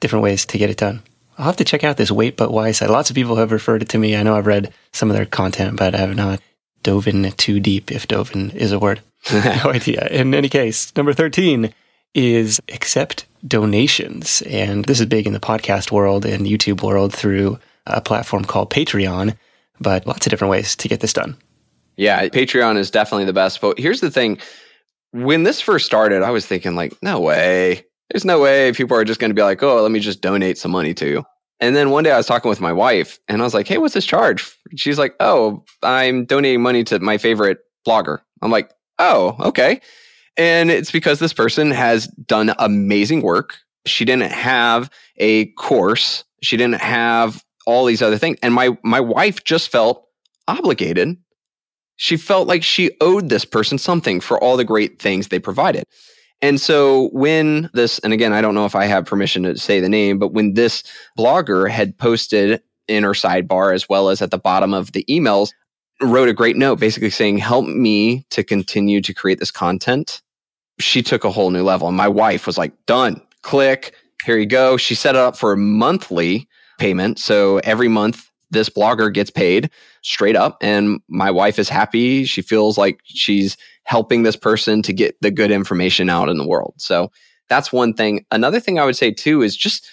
different ways to get it done. I'll have to check out this Wait But Why site. Lots of people have referred it to me. I know I've read some of their content, but I have not dove in too deep, if dove in is a word. no idea. In any case, number 13 is accept donations. And this is big in the podcast world and YouTube world through a platform called Patreon, but lots of different ways to get this done. Yeah, Patreon is definitely the best. But here's the thing when this first started, I was thinking, like, no way. There's no way people are just going to be like, oh, let me just donate some money to you. And then one day I was talking with my wife and I was like, hey, what's this charge? She's like, oh, I'm donating money to my favorite blogger. I'm like, oh, okay. And it's because this person has done amazing work. She didn't have a course. She didn't have all these other things. And my my wife just felt obligated. She felt like she owed this person something for all the great things they provided. And so when this, and again, I don't know if I have permission to say the name, but when this blogger had posted in her sidebar as well as at the bottom of the emails, wrote a great note basically saying, help me to continue to create this content. She took a whole new level. And my wife was like, done, click, here you go. She set it up for a monthly payment. So every month, this blogger gets paid straight up. And my wife is happy. She feels like she's helping this person to get the good information out in the world. So that's one thing. Another thing I would say too is just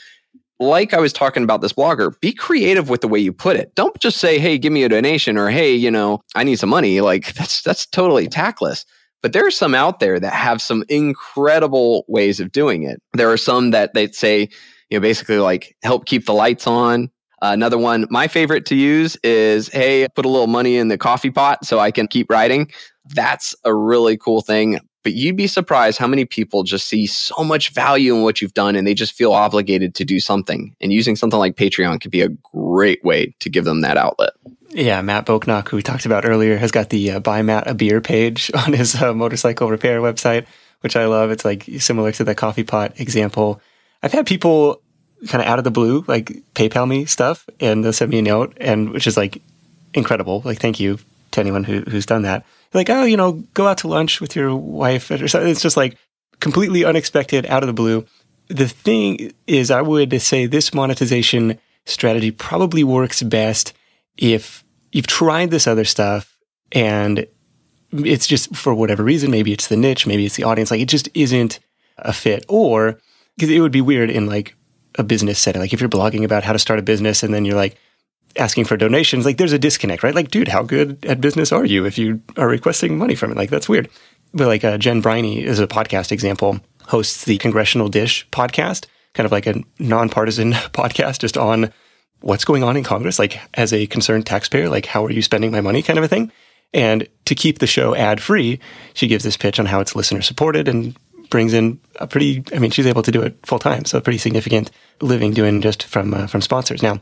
like I was talking about this blogger, be creative with the way you put it. Don't just say, "Hey, give me a donation," or "Hey, you know, I need some money." Like that's that's totally tactless. But there are some out there that have some incredible ways of doing it. There are some that they say, you know, basically like help keep the lights on. Another one, my favorite to use is hey, put a little money in the coffee pot so I can keep writing. That's a really cool thing. But you'd be surprised how many people just see so much value in what you've done and they just feel obligated to do something. And using something like Patreon could be a great way to give them that outlet. Yeah, Matt Boknock, who we talked about earlier, has got the uh, Buy Matt a Beer page on his uh, motorcycle repair website, which I love. It's like similar to the coffee pot example. I've had people kind of out of the blue, like PayPal me stuff and they'll send me a note, and which is like incredible. Like, thank you to anyone who, who's done that. Like, oh, you know, go out to lunch with your wife or something. It's just like completely unexpected, out of the blue. The thing is, I would say this monetization strategy probably works best if you've tried this other stuff and it's just for whatever reason, maybe it's the niche, maybe it's the audience, like it just isn't a fit. Or because it would be weird in like a business setting. Like if you're blogging about how to start a business and then you're like asking for donations, like there's a disconnect, right? Like, dude, how good at business are you if you are requesting money from it? Like that's weird. But like uh, Jen Briney is a podcast example, hosts the Congressional Dish podcast, kind of like a nonpartisan podcast just on what's going on in Congress, like as a concerned taxpayer, like how are you spending my money kind of a thing. And to keep the show ad free, she gives this pitch on how it's listener supported and brings in a pretty, I mean, she's able to do it full time. So a pretty significant living doing just from, uh, from sponsors. Now,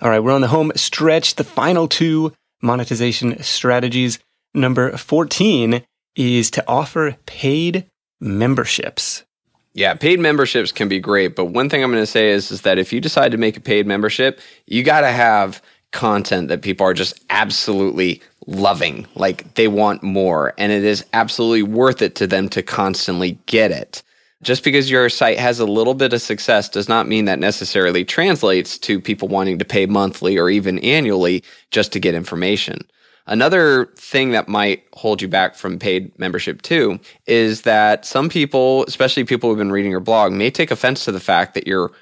all right, we're on the home stretch. The final two monetization strategies. Number 14 is to offer paid memberships. Yeah, paid memberships can be great, but one thing I'm going to say is is that if you decide to make a paid membership, you got to have content that people are just absolutely loving. Like they want more, and it is absolutely worth it to them to constantly get it. Just because your site has a little bit of success does not mean that necessarily translates to people wanting to pay monthly or even annually just to get information. Another thing that might hold you back from paid membership too is that some people, especially people who've been reading your blog, may take offense to the fact that you're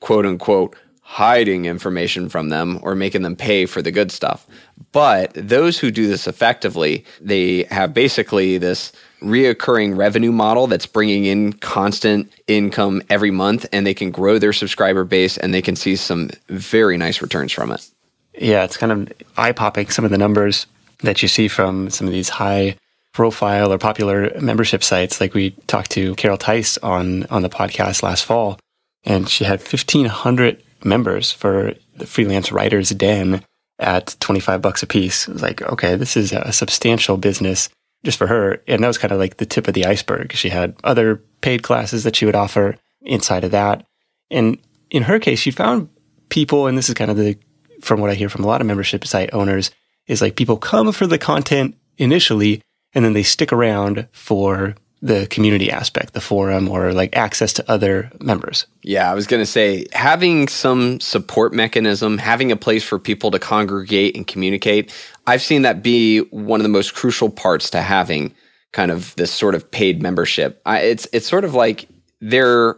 quote unquote hiding information from them or making them pay for the good stuff. But those who do this effectively, they have basically this reoccurring revenue model that's bringing in constant income every month and they can grow their subscriber base and they can see some very nice returns from it. Yeah, it's kind of eye popping some of the numbers that you see from some of these high profile or popular membership sites. Like we talked to Carol Tice on, on the podcast last fall, and she had 1,500 members for the freelance writers den at 25 bucks a piece. It was like, okay, this is a substantial business just for her. And that was kind of like the tip of the iceberg. She had other paid classes that she would offer inside of that. And in her case, she found people, and this is kind of the, from what I hear from a lot of membership site owners, is like people come for the content initially and then they stick around for the community aspect, the forum or like access to other members. Yeah, I was going to say having some support mechanism, having a place for people to congregate and communicate. I've seen that be one of the most crucial parts to having kind of this sort of paid membership. I, it's it's sort of like they're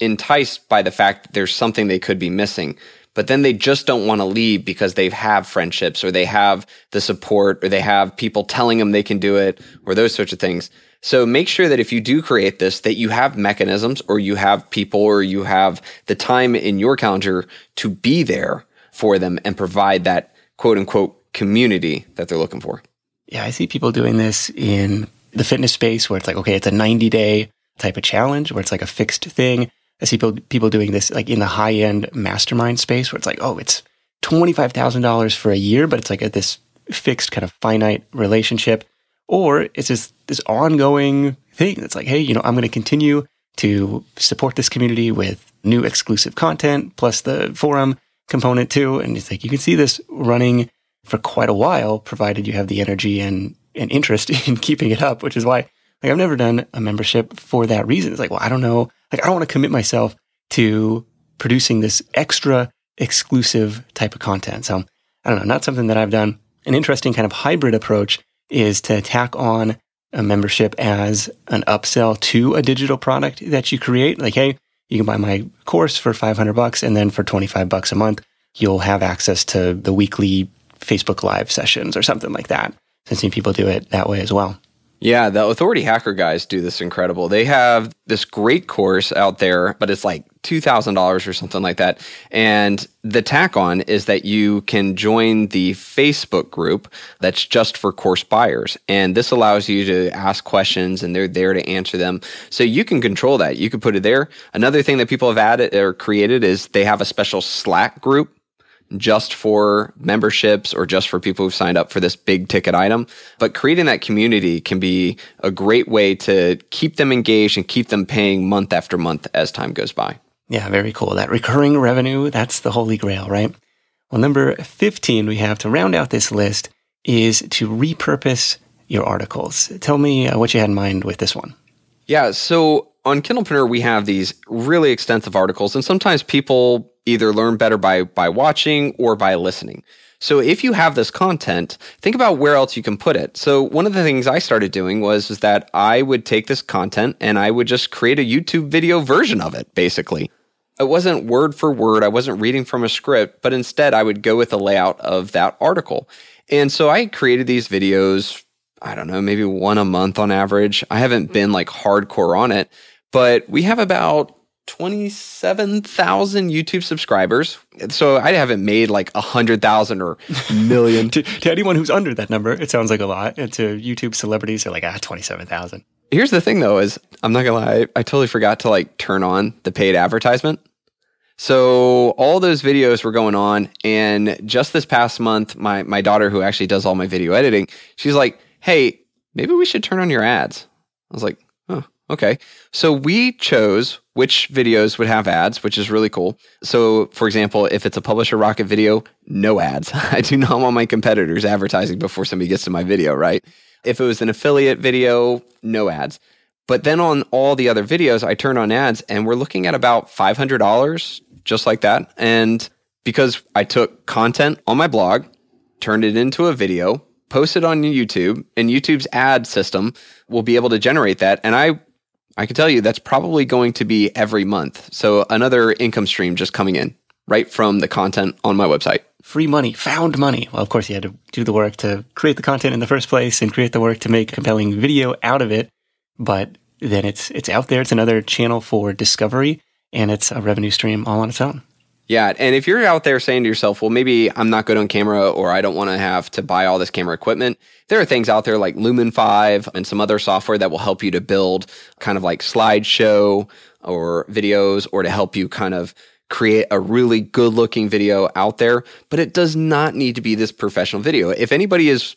enticed by the fact that there's something they could be missing but then they just don't want to leave because they have friendships or they have the support or they have people telling them they can do it or those sorts of things. So make sure that if you do create this, that you have mechanisms or you have people or you have the time in your calendar to be there for them and provide that quote unquote community that they're looking for. Yeah, I see people doing this in the fitness space where it's like, okay, it's a 90 day type of challenge where it's like a fixed thing. I see people, people doing this like in the high end mastermind space where it's like, oh, it's $25,000 for a year, but it's like a, this fixed kind of finite relationship. Or it's just this ongoing thing that's like, hey, you know, I'm going to continue to support this community with new exclusive content plus the forum component too. And it's like, you can see this running for quite a while, provided you have the energy and, and interest in keeping it up, which is why like I've never done a membership for that reason. It's like, well, I don't know like, I don't want to commit myself to producing this extra exclusive type of content. So I don't know, not something that I've done. An interesting kind of hybrid approach is to tack on a membership as an upsell to a digital product that you create. Like, hey, you can buy my course for 500 bucks and then for 25 bucks a month, you'll have access to the weekly Facebook live sessions or something like that. I've seen people do it that way as well. Yeah, the Authority Hacker guys do this incredible. They have this great course out there, but it's like $2,000 or something like that. And the tack on is that you can join the Facebook group that's just for course buyers. And this allows you to ask questions and they're there to answer them. So you can control that. You can put it there. Another thing that people have added or created is they have a special Slack group just for memberships or just for people who've signed up for this big ticket item. But creating that community can be a great way to keep them engaged and keep them paying month after month as time goes by. Yeah, very cool. That recurring revenue, that's the holy grail, right? Well, number 15 we have to round out this list is to repurpose your articles. Tell me uh, what you had in mind with this one. Yeah, so on Kindlepreneur, we have these really extensive articles, and sometimes people either learn better by by watching or by listening. So if you have this content, think about where else you can put it. So one of the things I started doing was, was that I would take this content and I would just create a YouTube video version of it, basically. It wasn't word for word, I wasn't reading from a script, but instead I would go with the layout of that article. And so I created these videos, I don't know, maybe one a month on average. I haven't hmm. been like hardcore on it, but we have about 27,000 YouTube subscribers. So I haven't made like a hundred thousand or million. to, to, anyone who's under that number, it sounds like a lot. And to YouTube celebrities, they're like, ah, 27,000. Here's the thing though, is I'm not gonna lie, I, I totally forgot to like turn on the paid advertisement. So all those videos were going on. And just this past month, my, my daughter, who actually does all my video editing, she's like, Hey, maybe we should turn on your ads. I was like, Okay. So we chose which videos would have ads, which is really cool. So, for example, if it's a Publisher Rocket video, no ads. I do not want my competitors advertising before somebody gets to my video, right? If it was an affiliate video, no ads. But then on all the other videos, I turn on ads and we're looking at about $500 just like that. And because I took content on my blog, turned it into a video, posted on YouTube, and YouTube's ad system will be able to generate that. And I I can tell you that's probably going to be every month. So another income stream just coming in right from the content on my website. Free money, found money. Well, of course, you had to do the work to create the content in the first place and create the work to make a compelling video out of it. But then it's it's out there. It's another channel for discovery, and it's a revenue stream all on its own. Yeah, and if you're out there saying to yourself, well, maybe I'm not good on camera or I don't want to have to buy all this camera equipment, there are things out there like Lumen5 and some other software that will help you to build kind of like slideshow or videos or to help you kind of create a really good looking video out there, but it does not need to be this professional video. If anybody is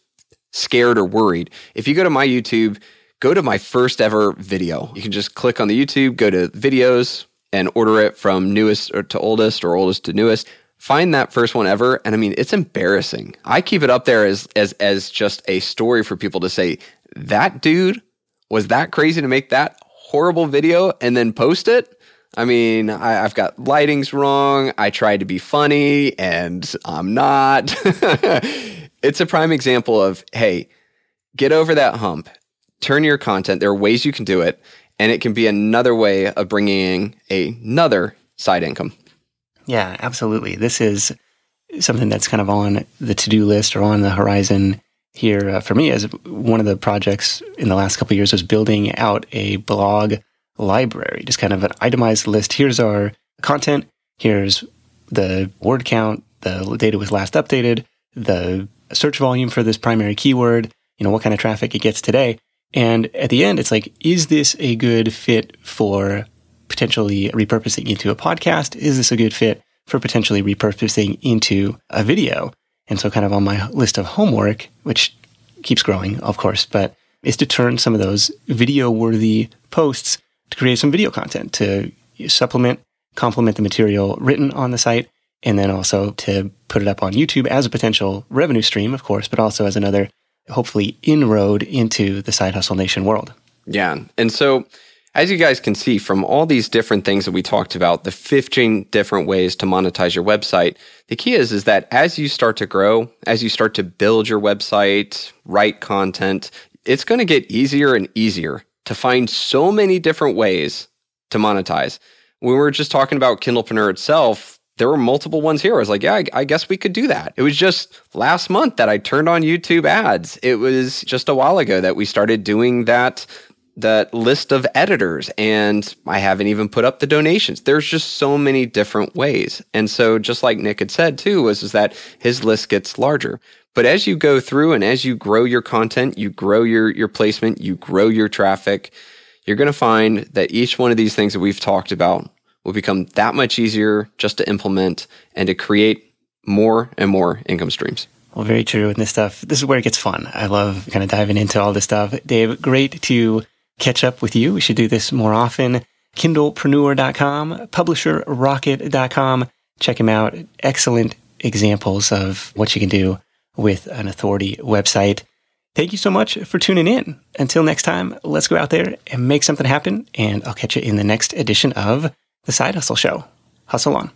scared or worried, if you go to my YouTube, go to my first ever video. You can just click on the YouTube, go to videos, and order it from newest to oldest or oldest to newest. Find that first one ever and i mean it's embarrassing. I keep it up there as as as just a story for people to say that dude was that crazy to make that horrible video and then post it? I mean I, have got lightings wrong. I tried to be funny and i'm not. It's a prime example of hey get over that hump. Turn your content. There are ways you can do it and it can be another way of bringing another side income. Yeah, absolutely. This is something that's kind of on the to-do list or on the horizon here uh, for me as one of the projects in the last couple years was building out a blog library, just kind of an itemized list. Here's our content. Here's the word count, the data was last updated, the search volume for this primary keyword, you know, what kind of traffic it gets today. And at the end, it's like, is this a good fit for potentially repurposing into a podcast? Is this a good fit for potentially repurposing into a video? And so, kind of on my list of homework, which keeps growing, of course, but is to turn some of those video worthy posts to create some video content to supplement, complement the material written on the site, and then also to put it up on YouTube as a potential revenue stream, of course, but also as another hopefully inroad into the side hustle nation world. Yeah. And so as you guys can see from all these different things that we talked about, the 15 different ways to monetize your website, the key is is that as you start to grow, as you start to build your website, write content, it's going to get easier and easier to find so many different ways to monetize. We were just talking about Kindlepreneur itself, there were multiple ones here. I was like, yeah, I, I, guess we could do that. It was just last month that I turned on YouTube ads. It was just a while ago that we started doing that that list of editors and I haven't even put up the donations. There's just so many different ways. And so just like Nick had said too was is that his list gets larger. But as you go through and as you grow your content, you grow your your placement, you grow your traffic, you're going to find that each one of these things that we've talked about will become that much easier just to implement and to create more and more income streams. Well, very true. And this stuff, this is where it gets fun. I love kind of diving into all this stuff. Dave, great to catch up with you. We should do this more often. Kindlepreneur.com, publisherrocket.com. Check him out. Excellent examples of what you can do with an authority website. Thank you so much for tuning in. Until next time, let's go out there and make something happen. And I'll catch you in the next edition of The Side Hustle Show. Hustle on.